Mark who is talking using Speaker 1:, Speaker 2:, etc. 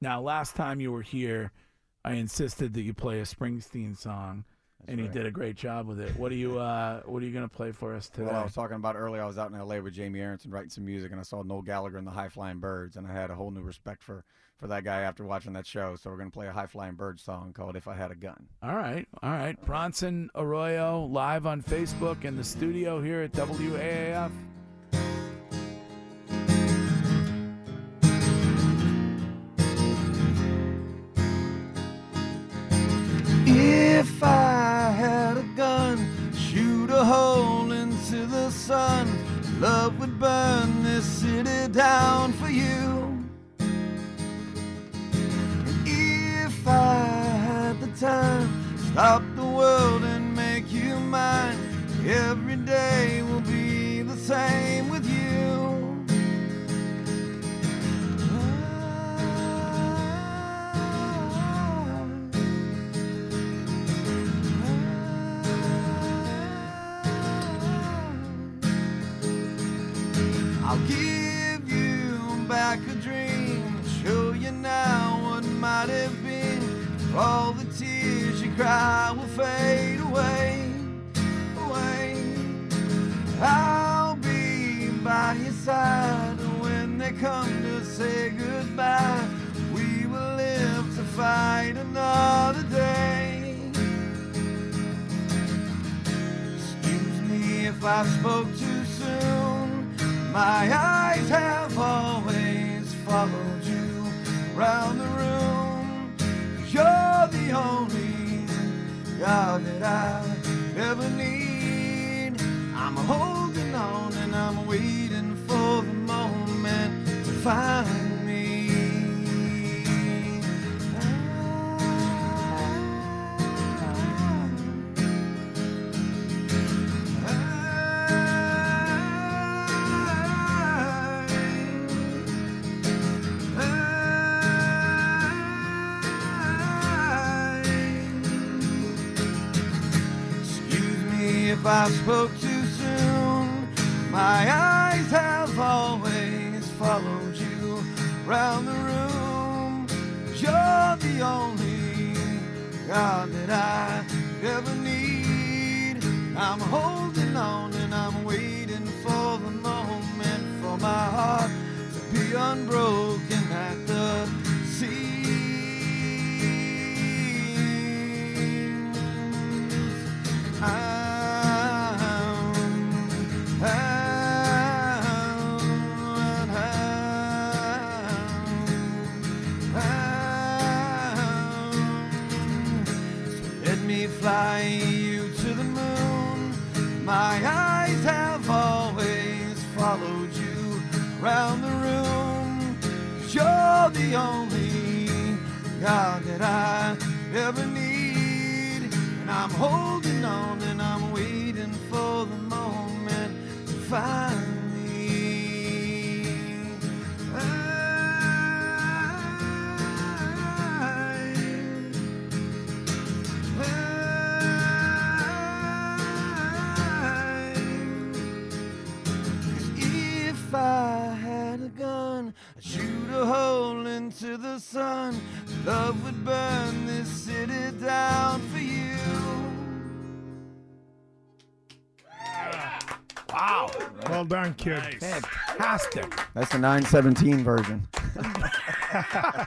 Speaker 1: Now, last time you were here, I insisted that you play a Springsteen song, and you
Speaker 2: right.
Speaker 1: did a great job with it. What are you uh, What are you going to play for us today?
Speaker 2: Well, I was talking about earlier. I was out in L.A. with Jamie Aronson writing some music, and I saw Noel Gallagher and the High Flying Birds, and I had a whole new respect for for that guy after watching that show. So we're gonna play a High Flying Birds song called "If I Had a Gun."
Speaker 1: All right, all right. Bronson Arroyo live on Facebook in the studio here at WAAF.
Speaker 2: If I had a gun, shoot a hole into the sun, love would burn this city down for you. And if I had the time, stop I'll give you back a dream, show you now what might have been. All the tears you cry will fade away, away. I'll be by your side when they come to say goodbye. We will live to fight another day. Excuse me if I spoke too soon. My eyes have always followed you round the room. You're the only God that I ever need. I'm holding on and I'm waiting if I spoke too soon. My eyes have always followed you round the room. You're the only God that I ever need. I'm holding on and I'm waiting for the moment for my heart to be unbroken fly you to the moon. My eyes have always followed you around the room. You're the only God that I ever need. And I'm holding on and I'm waiting for the moment to find a hole into the sun. Love would burn this city down for you.
Speaker 1: Wow.
Speaker 3: Well done, kid.
Speaker 1: Fantastic.
Speaker 2: That's the 917 version.